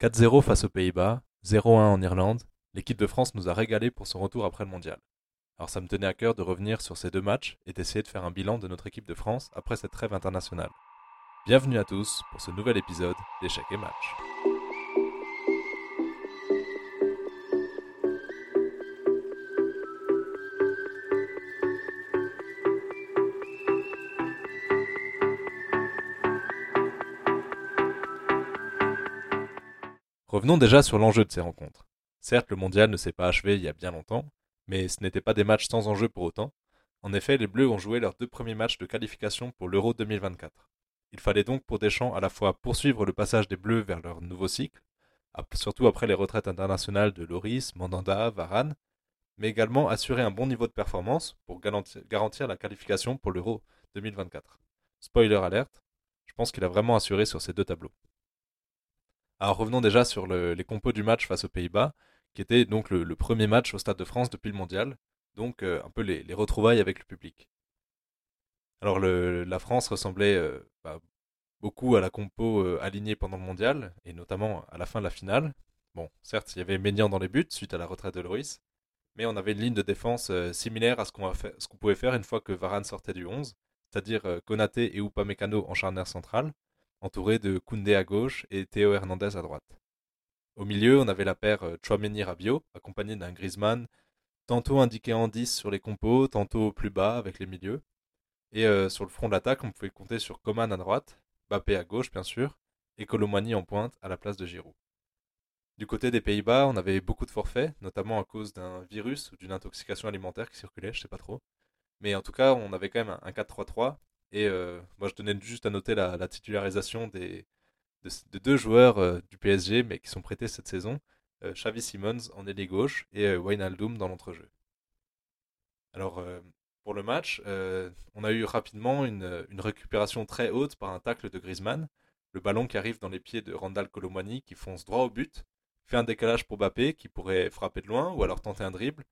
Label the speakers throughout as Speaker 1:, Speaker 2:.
Speaker 1: 4-0 face aux Pays-Bas, 0-1 en Irlande, l'équipe de France nous a régalé pour son retour après le mondial. Alors ça me tenait à cœur de revenir sur ces deux matchs et d'essayer de faire un bilan de notre équipe de France après cette trêve internationale. Bienvenue à tous pour ce nouvel épisode d'Échecs et Match. Revenons déjà sur l'enjeu de ces rencontres. Certes, le mondial ne s'est pas achevé il y a bien longtemps, mais ce n'étaient pas des matchs sans enjeu pour autant. En effet, les Bleus ont joué leurs deux premiers matchs de qualification pour l'Euro 2024. Il fallait donc pour Deschamps à la fois poursuivre le passage des Bleus vers leur nouveau cycle, surtout après les retraites internationales de Loris, Mandanda, Varane, mais également assurer un bon niveau de performance pour garantir la qualification pour l'Euro 2024. Spoiler alerte, je pense qu'il a vraiment assuré sur ces deux tableaux. Alors revenons déjà sur les compos du match face aux Pays-Bas, qui était donc le, premier match au Stade de France depuis le Mondial, donc euh, un peu les, retrouvailles avec le public. Alors la France ressemblait euh, bah, beaucoup à la compo euh, alignée pendant le Mondial, et notamment à la fin de la finale. Bon, certes, il y avait Ménian dans les buts suite à la retraite de Loris, mais on avait une ligne de défense similaire à ce qu'on pouvait faire une fois que Varane sortait du 11, c'est-à-dire Konaté et Upamecano en charnière centrale, entouré de Koundé à gauche et Théo Hernandez à droite. Au milieu, on avait la paire euh, Chouameni-Rabiot, accompagnée d'un Griezmann, tantôt indiqué en 10 sur les compos, tantôt plus bas avec les milieux. Et euh, sur le front de l'attaque, on pouvait compter sur Coman à droite, Bappé à gauche bien sûr, et Colomani en pointe à la place de Giroud. Du côté des Pays-Bas, on avait beaucoup de forfaits, notamment à cause d'un virus ou d'une intoxication alimentaire qui circulait, je sais pas trop. Mais en tout cas, on avait quand même un 4-3-3 et euh, moi, je tenais juste à noter la, titularisation des, de, deux joueurs euh, du PSG, mais qui sont prêtés cette saison. Euh, Xavi Simons en ailier gauche et Wijnaldum dans l'entrejeu. Alors, pour le match, on a eu rapidement une, une, récupération très haute par un tacle de Griezmann. Le ballon qui arrive dans les pieds de Randall Colomani qui fonce droit au but, fait un décalage pour Bappé qui pourrait frapper de loin ou alors tenter un dribble,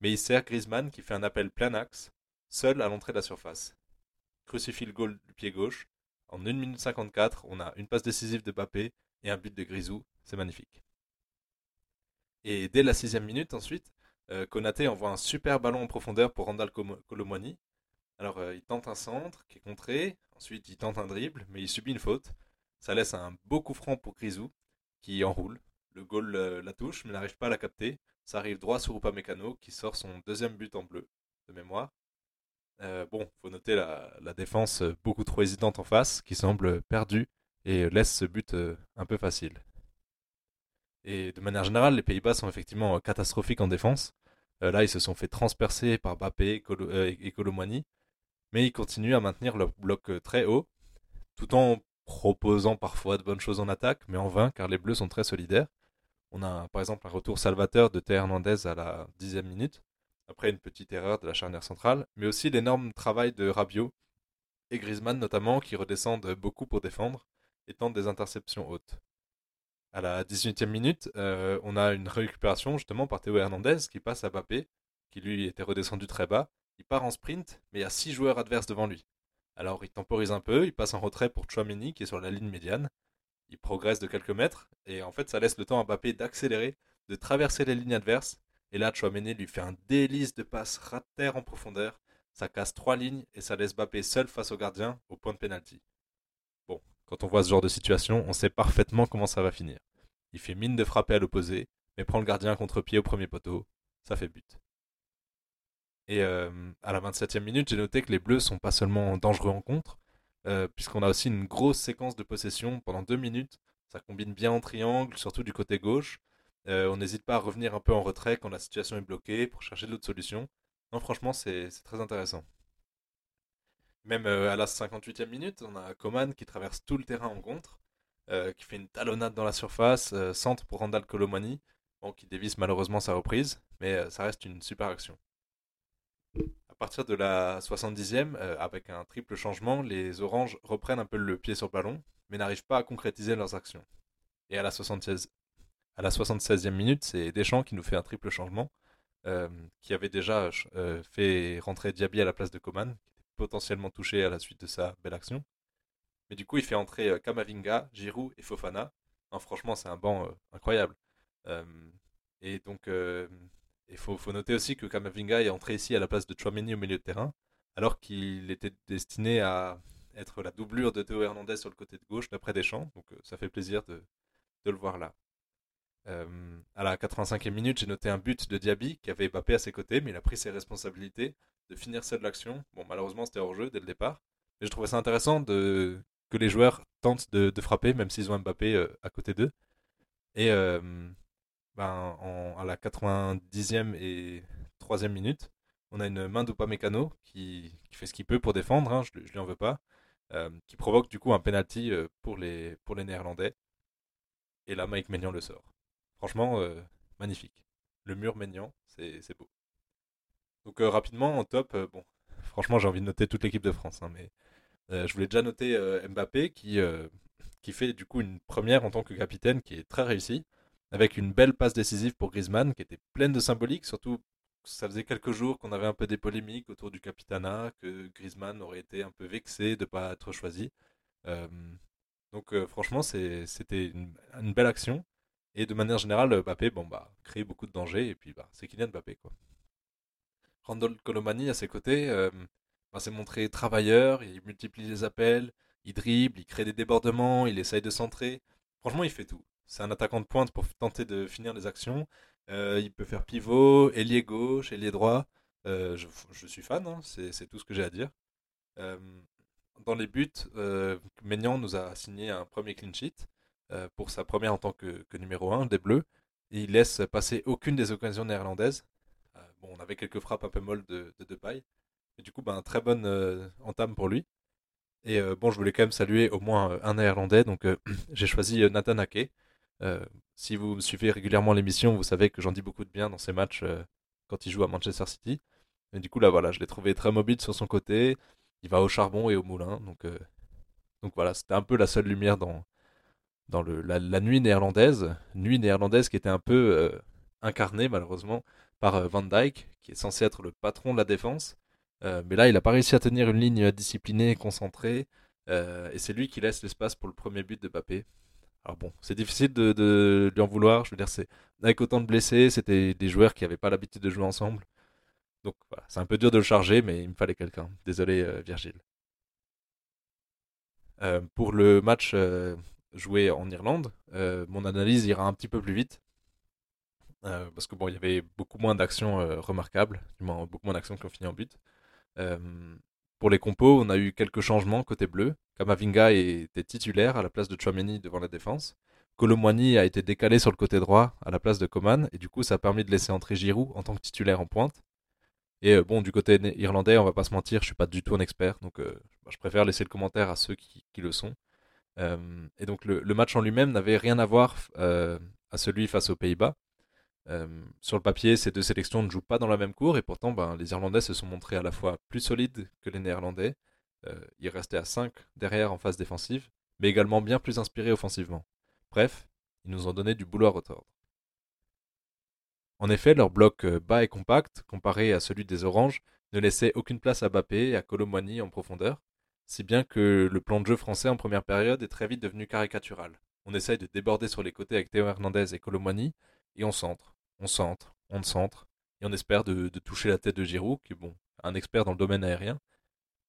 Speaker 1: mais il sert Griezmann qui fait un appel plein axe, seul à l'entrée de la surface crucifie le goal du pied gauche. En 1 minute 54, on a une passe décisive de Bappé et un but de Grisou. C'est magnifique. Et dès la sixième minute, ensuite, euh, Konaté envoie un super ballon en profondeur pour Randall Colomwani. Alors, euh, il tente un centre qui est contré. Ensuite, il tente un dribble, mais il subit une faute. Ça laisse un beau coup franc pour Grisou, qui enroule. Le goal euh, la touche, mais n'arrive pas à la capter. Ça arrive droit sur Upamecano, qui sort son deuxième but en bleu, de mémoire. Euh, bon, faut noter la, défense euh, beaucoup trop hésitante en face, qui semble perdue et laisse ce but euh, un peu facile. Et de manière générale, les Pays-Bas sont effectivement catastrophiques en défense. là, ils se sont fait transpercer par Bappé et Colomani, mais ils continuent à maintenir leur bloc très haut, tout en proposant parfois de bonnes choses en attaque, mais en vain, car les Bleus sont très solidaires. On a par exemple un retour salvateur de Théo Hernandez à la dixième minute, après une petite erreur de la charnière centrale, mais aussi l'énorme travail de Rabiot et Griezmann notamment qui redescendent beaucoup pour défendre et des interceptions hautes. À la 18e minute, euh, on a une récupération justement par Théo Hernandez qui passe à Bappé, qui lui était redescendu très bas. Il part en sprint, mais il y a 6 joueurs adverses devant lui. Alors il temporise un peu, il passe en retrait pour Chouameni qui est sur la ligne médiane. Il progresse de quelques mètres, et en fait ça laisse le temps à Bappé d'accélérer, de traverser les lignes adverses et là, Chouameni lui fait un délice de passe rat terre en profondeur. Ça casse trois lignes et ça laisse Bappé seul face au gardien au point de pénalty. Bon, quand on voit ce genre de situation, on sait parfaitement comment ça va finir. Il fait mine de frapper à l'opposé, mais prend le gardien contre-pied au premier poteau. Ça fait but. Et euh, à la 27e minute, j'ai noté que les Bleus sont pas seulement dangereux en contre, euh, puisqu'on a aussi une grosse séquence de possession pendant deux minutes. Ça combine bien en triangle, surtout du côté gauche. Euh, on n'hésite pas à revenir un peu en retrait quand la situation est bloquée pour chercher d'autres solutions. Non, franchement, c'est très intéressant. Même euh, à la 58e minute, on a Coman qui traverse tout le terrain en contre, euh, qui fait une talonnade dans la surface, centre pour Randall Colomani, qui dévisse malheureusement sa reprise, mais ça reste une super action. À partir de la 70e, avec un triple changement, les Oranges reprennent un peu le pied sur le ballon, mais n'arrivent pas à concrétiser leurs actions. Et à la 76, à la 76e minute, c'est Deschamps qui nous fait un triple changement, euh, qui avait déjà euh, fait rentrer Diaby à la place de Coman, qui était potentiellement touché à la suite de sa belle action. Mais du coup, il fait entrer euh, Kamavinga, Giroud et Fofana, franchement, c'est un banc incroyable. et donc, il faut, noter aussi que Kamavinga est entré ici à la place de Chouameni au milieu de terrain, alors qu'il était destiné à être la doublure de Théo Hernandez sur le côté de gauche d'après Deschamps. Donc ça fait plaisir de le voir là. Euh, à la 85e minute, j'ai noté un but de Diaby qui avait Mbappé à ses côtés, mais il a pris ses responsabilités de finir cette l'action. Bon, malheureusement, c'était hors jeu dès le départ. Mais je trouvais ça intéressant de, que les joueurs tentent de, frapper, même s'ils ont Mbappé euh, à côté d'eux. Et euh, ben, à la 90e et 3e minute, on a une main d'Upamecano qui, qui fait ce qu'il peut pour défendre, hein, je, ne lui en veux pas, qui provoque du coup un penalty pour les, pour les Néerlandais. Et là, Mike Maignan le sort. Franchement, euh, magnifique. Le mur Maignan, c'est beau. Donc euh, rapidement, en top, euh, bon, franchement, j'ai envie de noter toute l'équipe de France. Hein, mais je voulais déjà noter Mbappé qui, fait du coup une première en tant que capitaine qui est très réussie, avec une belle passe décisive pour Griezmann qui était pleine de symbolique, surtout ça faisait quelques jours qu'on avait un peu des polémiques autour du capitana, que Griezmann aurait été un peu vexé de ne pas être choisi. Donc franchement, c'était une, belle action. Et de manière générale, Mbappé bon, bah, crée beaucoup de dangers. Et puis, bah, c'est Kylian Mbappé. Quoi. Randall Colomani, à ses côtés, euh, bah, s'est montré travailleur. Il multiplie les appels, il dribble, il crée des débordements, il essaye de centrer. Franchement, il fait tout. C'est un attaquant de pointe pour tenter de finir les actions. Euh, il peut faire pivot, ailier gauche, ailier droit. Je, je, suis fan, hein, c'est tout ce que j'ai à dire dans les buts, euh, nous a signé un premier clean sheet euh, pour sa première en tant que, numéro 1 des Bleus. Il laisse passer aucune des occasions néerlandaises. Euh, bon, on avait quelques frappes un peu molles de, de paille. Et du coup, ben, très bonne euh, entame pour lui. Et bon, je voulais quand même saluer au moins un néerlandais. Donc, j'ai choisi Nathan Ake. si vous me suivez régulièrement l'émission, vous savez que j'en dis beaucoup de bien dans ces matchs quand il joue à Manchester City. Et du coup, là, voilà, je l'ai trouvé très mobile sur son côté il va au charbon et au moulin. Donc, donc voilà, c'était un peu la seule lumière dans, dans la, nuit néerlandaise. Nuit néerlandaise qui était un peu euh, incarnée malheureusement par euh, Van Dyke, qui est censé être le patron de la défense. mais là, il n'a pas réussi à tenir une ligne disciplinée, concentrée. et c'est lui qui laisse l'espace pour le premier but de Mbappé. Alors bon, c'est difficile de, de, lui en vouloir. Je veux dire, c'est avec autant de blessés, c'était des joueurs qui n'avaient pas l'habitude de jouer ensemble. Donc voilà, c'est un peu dur de le charger, mais il me fallait quelqu'un. Désolé, euh, Virgile. Euh, pour le match euh, joué en Irlande, mon analyse ira un petit peu plus vite. parce que bon, il y avait beaucoup moins d'actions remarquables, du moins beaucoup moins d'actions qui ont fini en but. pour les compos, on a eu quelques changements côté bleu. Kamavinga était titulaire à la place de Chouameni devant la défense. Colomwani a été décalé sur le côté droit à la place de Coman, et du coup ça a permis de laisser entrer Giroud en tant que titulaire en pointe. Et euh, bon, du côté irlandais, on va pas se mentir, je suis pas du tout un expert, donc euh, je préfère laisser le commentaire à ceux qui, le sont. Euh, et donc le, match en lui-même n'avait rien à voir à celui face aux Pays-Bas. sur le papier, ces deux sélections ne jouent pas dans la même cour, et pourtant, ben, les Irlandais se sont montrés à la fois plus solides que les Néerlandais. ils restaient à 5 derrière en phase défensive, mais également bien plus inspirés offensivement. Bref, ils nous ont donné du boulot à retordre. En effet, leur bloc euh, bas et compact, comparé à celui des Oranges, ne laissait aucune place à Bappé et à Colomwani en profondeur, si bien que le plan de jeu français en première période est très vite devenu caricatural. On essaye de déborder sur les côtés avec Théo Hernandez et Colomwani, et on centre, on centre, on centre, et on espère de, toucher la tête de Giroud, qui est bon, un expert dans le domaine aérien.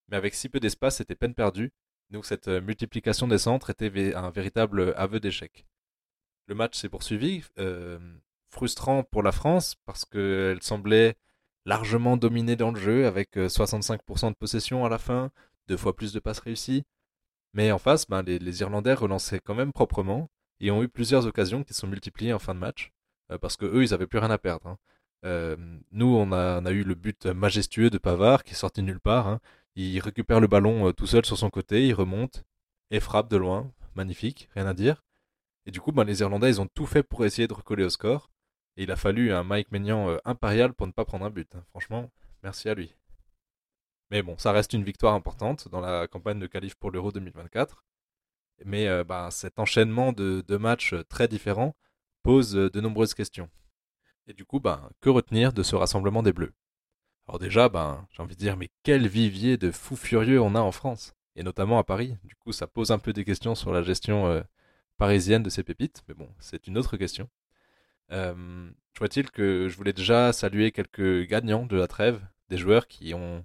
Speaker 1: Mais avec si peu d'espace, c'était peine perdue, donc cette euh, multiplication des centres était un véritable aveu d'échec. Le match s'est poursuivi, euh, frustrant pour la France parce qu'elle semblait largement dominée dans le jeu avec 65% euh, de possession à la fin, deux fois plus de passes réussies. Mais en face, ben, les, Irlandais relançaient quand même proprement et ont eu plusieurs occasions qui sont multipliées en fin de match euh, parce que eux, ils avaient plus rien à perdre. Hein. Euh, nous, on a, eu le but majestueux de Pavard qui est sorti nulle part. Hein. Il récupère le ballon tout seul sur son côté, il remonte et frappe de loin. Magnifique, rien à dire. Et du coup, ben, les Irlandais, ils ont tout fait pour essayer de recoller au score il a fallu un Mike Maignan euh, impérial pour ne pas prendre un but. Hein. Franchement, merci à lui. Mais bon, ça reste une victoire importante dans la campagne de qualif pour l'Euro 2024. Mais euh, bah, cet enchaînement de, matchs très différents pose euh, de nombreuses questions. Et du coup, bah, que retenir de ce rassemblement des Bleus? Alors déjà, bah, j'ai envie de dire, mais quel vivier de fous furieux on a en France, et notamment à Paris. Du coup, ça pose un peu des questions sur la gestion parisienne de ces pépites, mais bon, c'est une autre question. Euh, je vois-t-il que je voulais déjà saluer quelques gagnants de la trêve, des joueurs qui ont,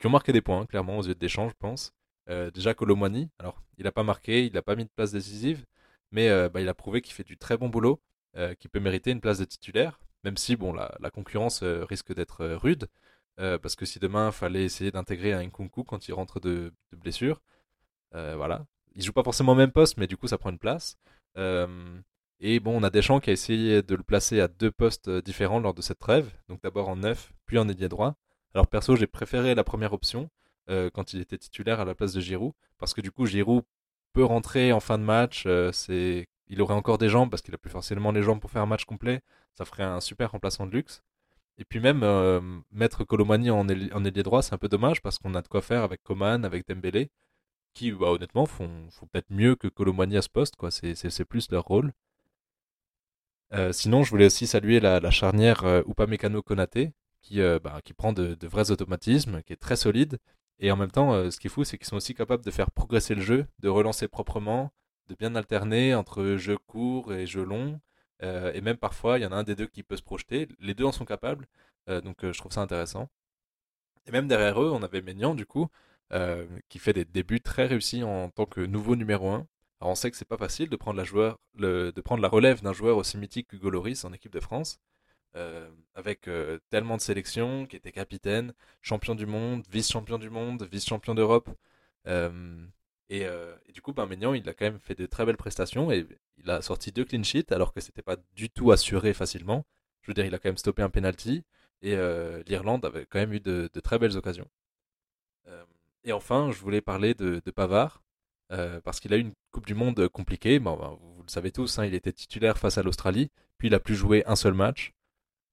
Speaker 1: qui ont marqué des points, clairement, aux yeux de Deschamps, je pense. Euh, déjà Colomani, alors il n'a pas marqué, il n'a pas mis de place décisive, mais euh, bah, il a prouvé qu'il fait du très bon boulot, euh, qu'il peut mériter une place de titulaire, même si bon, la, concurrence risque d'être rude, parce que si demain il fallait essayer d'intégrer un Nkunku quand il rentre de, de blessure, voilà. Il joue pas forcément au même poste, mais du coup ça prend une place. et bon, on a Deschamps qui a essayé de le placer à deux postes différents lors de cette trêve, donc d'abord en neuf, puis en ailier droit. Alors perso, j'ai préféré la première option, euh, quand il était titulaire à la place de Giroud, parce que du coup Giroud peut rentrer en fin de match, euh, c'est il aurait encore des jambes parce qu'il a plus forcément les jambes pour faire un match complet, ça ferait un super remplaçant de luxe. Et puis même euh, mettre Colomani en, ailier droit, c'est un peu dommage parce qu'on a de quoi faire avec Coman, avec Dembélé, qui bah, honnêtement font, peut-être mieux que Colomani à ce poste. C'est plus leur rôle. sinon, je voulais aussi saluer la, charnière Upamecano Konaté, qui, bah, qui prend de, vrais automatismes, qui est très solide et en même temps, euh, ce qui est fou, c'est qu'ils sont aussi capables de faire progresser le jeu, de relancer proprement, de bien alterner entre jeu court et jeu long. Euh, et même parfois, il y en a un des deux qui peut se projeter. Les deux en sont capables. Euh, donc je trouve ça intéressant. Et même derrière eux, on avait Maignan, du coup, qui fait des débuts très réussis en tant que nouveau numéro 1. Alors on sait que c'est pas facile de prendre la, joueur, de prendre la relève d'un joueur aussi mythique qu'Hugo Loris en équipe de France. Euh, avec euh, tellement de sélections, qui était capitaine, champion du monde, vice-champion du monde, vice-champion d'Europe. Euh, et, du coup, ben, il a quand même fait de très belles prestations et il a sorti deux clean sheets alors que c'était pas du tout assuré facilement. Je veux dire, il a quand même stoppé un penalty et l'Irlande avait quand même eu de, très belles occasions. et enfin, je voulais parler de, Pavard parce qu'il a eu une Coupe du Monde compliquée. Ben, vous, le savez tous, hein, il était titulaire face à l'Australie, puis il a pu jouer un seul match.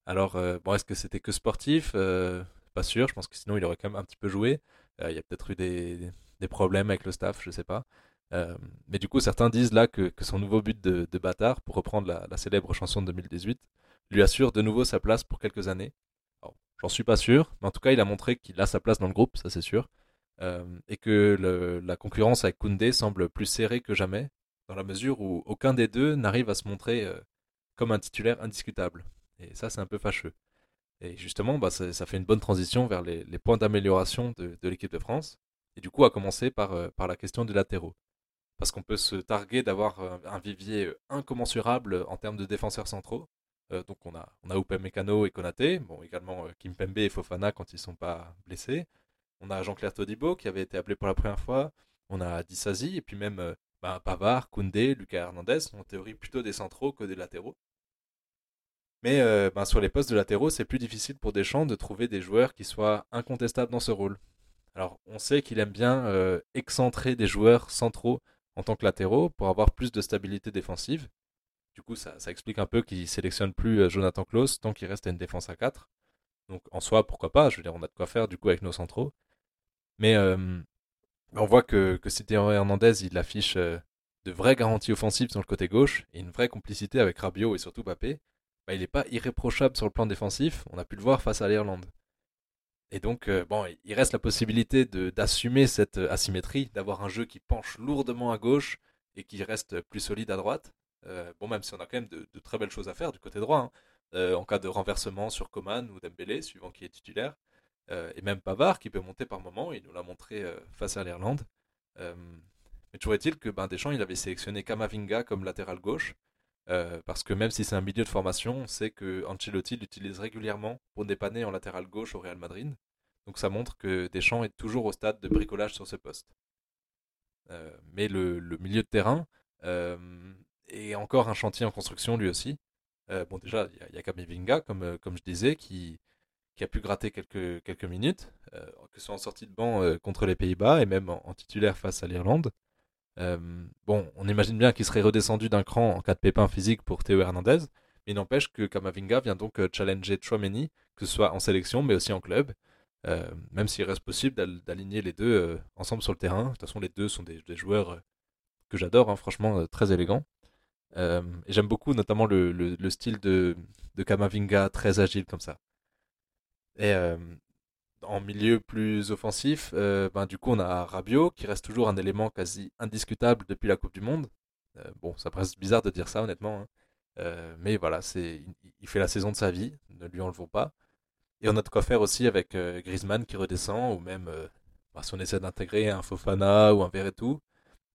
Speaker 1: Alors, euh, bon, est-ce que c'était que sportif? Euh, Pas sûr, je pense que sinon il aurait quand même un petit peu joué. Euh, il y a peut-être eu des, problèmes avec le staff, je sais pas. mais du coup, certains disent là que, son nouveau but de, bâtard, pour reprendre la, célèbre chanson de 2018, lui assure de nouveau sa place pour quelques années. J'en suis pas sûr, mais en tout cas, il a montré qu'il a sa place dans le groupe, ça c'est sûr. et que la concurrence avec Koundé semble plus serrée que jamais, dans la mesure où aucun des deux n'arrive à se montrer comme un titulaire indiscutable. Et ça, c'est un peu fâcheux. Et justement, bah, ça, fait une bonne transition vers les, points d'amélioration de, l'équipe de France. Et du coup, à commencer par, euh, par la question des latéraux. Parce qu'on peut se targuer d'avoir euh, un vivier euh, incommensurable en termes de défenseurs centraux. donc on a, on a et Konaté, bon, également Kimpembe et Fofana quand ils ne sont pas blessés. On a Jean-Claire Todibo qui avait été appelé pour la première fois. On a Dissasi et puis même bah, Pavard, Koundé, Lucas Hernandez en théorie plutôt des centraux que des latéraux. Mais euh, ben, sur les postes de latéraux, c'est plus difficile pour Deschamps de trouver des joueurs qui soient incontestables dans ce rôle. Alors, on sait qu'il aime bien euh, excentrer des joueurs centraux en tant que latéraux pour avoir plus de stabilité défensive. Du coup, ça, explique un peu qu'il sélectionne plus euh, Jonathan Klaus tant qu'il reste à une défense à 4. Donc, en soi, pourquoi pas? Je veux dire, on a de quoi faire du coup avec nos centraux. Mais on voit que, que Hernandez, il affiche de vraies garanties offensives sur le côté gauche et une vraie complicité avec Rabiot et surtout Mbappé. Bah, il n'est pas irréprochable sur le plan défensif. On a pu le voir face à l'Irlande. Et donc, euh, bon, il reste la possibilité d'assumer cette euh, asymétrie, d'avoir un jeu qui penche lourdement à gauche et qui reste plus solide à droite. Euh, bon, même si on a quand même de, très belles choses à faire du côté droit, hein. en cas de renversement sur Coman ou Dembélé, suivant qui est titulaire, et même Pavard qui peut monter par moment, il nous l'a montré face à l'Irlande. mais toujours est-il que ben, Deschamps il avait sélectionné Kamavinga comme latéral gauche, euh, parce que même si c'est un milieu de formation, on sait que Ancelotti l'utilise régulièrement pour dépanner en latéral gauche au Real Madrid. Donc ça montre que Deschamps est toujours au stade de bricolage sur ce poste. Euh, mais le, milieu de terrain euh, est encore un chantier en construction lui aussi. bon déjà, il y, a Kamivinga, comme, comme je disais, qui, qui a pu gratter quelques, quelques minutes, que ce soit en sortie de banc contre les Pays-Bas et même en titulaire face à l'Irlande. Euh, bon, on imagine bien qu'il serait redescendu d'un cran en cas de pépin physique pour Théo Hernandez, mais il n'empêche que Kamavinga vient donc euh, challenger Chouameni, que ce soit en sélection mais aussi en club, euh, même s'il reste possible d'aligner les deux ensemble sur le terrain. De toute façon, les deux sont des, joueurs que j'adore, hein, franchement, très élégants. et j'aime beaucoup notamment le, style de, Kamavinga, très agile comme ça. En milieu plus offensif, euh, ben, du coup, on a Rabiot qui reste toujours un élément quasi indiscutable depuis la Coupe du Monde. bon, ça paraît bizarre de dire ça, honnêtement. Hein. mais voilà, c'est, il fait la saison de sa vie, ne lui enlevons pas. Et on a de quoi faire aussi avec Griezmann qui redescend, ou même bah, si on essaie d'intégrer un Fofana ou un Verretou.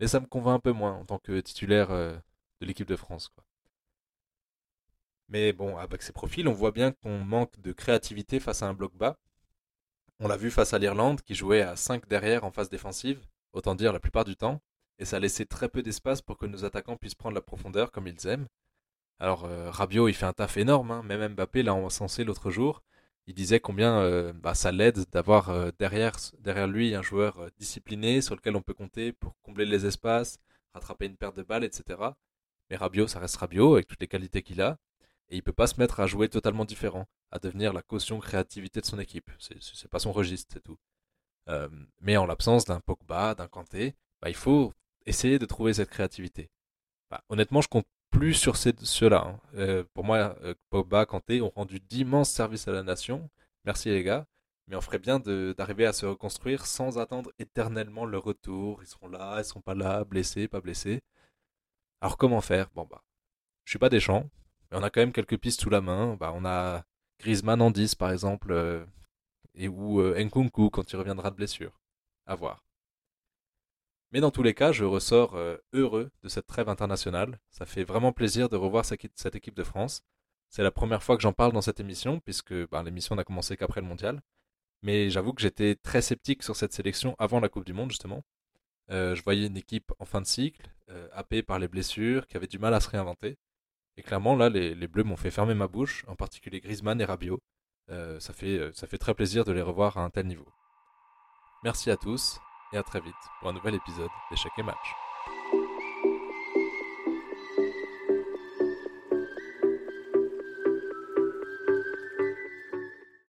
Speaker 1: Mais ça me convainc un peu moins en tant que titulaire de l'équipe de France. Mais bon, avec ces profils, on voit bien qu'on manque de créativité face à un bloc bas. On l'a vu face à l'Irlande qui jouait à 5 derrière en phase défensive, autant dire la plupart du temps, et ça a laissé très peu d'espace pour que nos attaquants puissent prendre la profondeur comme ils aiment. Alors euh, Rabiot, il fait un taf énorme, hein. même Mbappé l'a encensé l'autre jour. Il disait combien euh, bah, ça l'aide d'avoir euh, derrière, lui un joueur discipliné sur lequel on peut compter pour combler les espaces, rattraper une paire de balles, etc. Mais Rabiot, ça reste Rabiot avec toutes les qualités qu'il a et il peut pas se mettre à jouer totalement différent, à devenir la caution créativité de son équipe. C'est pas son registre, c'est tout. Euh, mais en l'absence d'un Pogba, d'un Kanté, bah, il faut essayer de trouver cette créativité. Bah, honnêtement, je compte plus sur ceux-là. Hein. Euh, pour moi, euh, Pogba, Kanté ont rendu d'immenses services à la nation. Merci les gars. Mais on ferait bien d'arriver à se reconstruire sans attendre éternellement le retour. Ils seront là, ils seront pas là, blessés, pas blessés. Alors comment faire? Bon bah, je suis pas des champs, on a quand même quelques pistes sous la main. Bah, on a Griezmann en 10 par exemple, euh, et ou euh, Nkunku quand il reviendra de blessure. À voir. Mais dans tous les cas, je ressors euh, heureux de cette trêve internationale. Ça fait vraiment plaisir de revoir cette équipe de France. C'est la première fois que j'en parle dans cette émission, puisque bah, l'émission n'a commencé qu'après le mondial. Mais j'avoue que j'étais très sceptique sur cette sélection avant la Coupe du Monde, justement. je voyais une équipe en fin de cycle, happée par les blessures, qui avait du mal à se réinventer. Et clairement, là, les, Bleus m'ont fait fermer ma bouche, en particulier Griezmann et Rabiot. Euh, ça, fait, euh, ça fait très plaisir de les revoir à un tel niveau. Merci à tous, et à très vite pour un nouvel épisode d'Échecs et Match.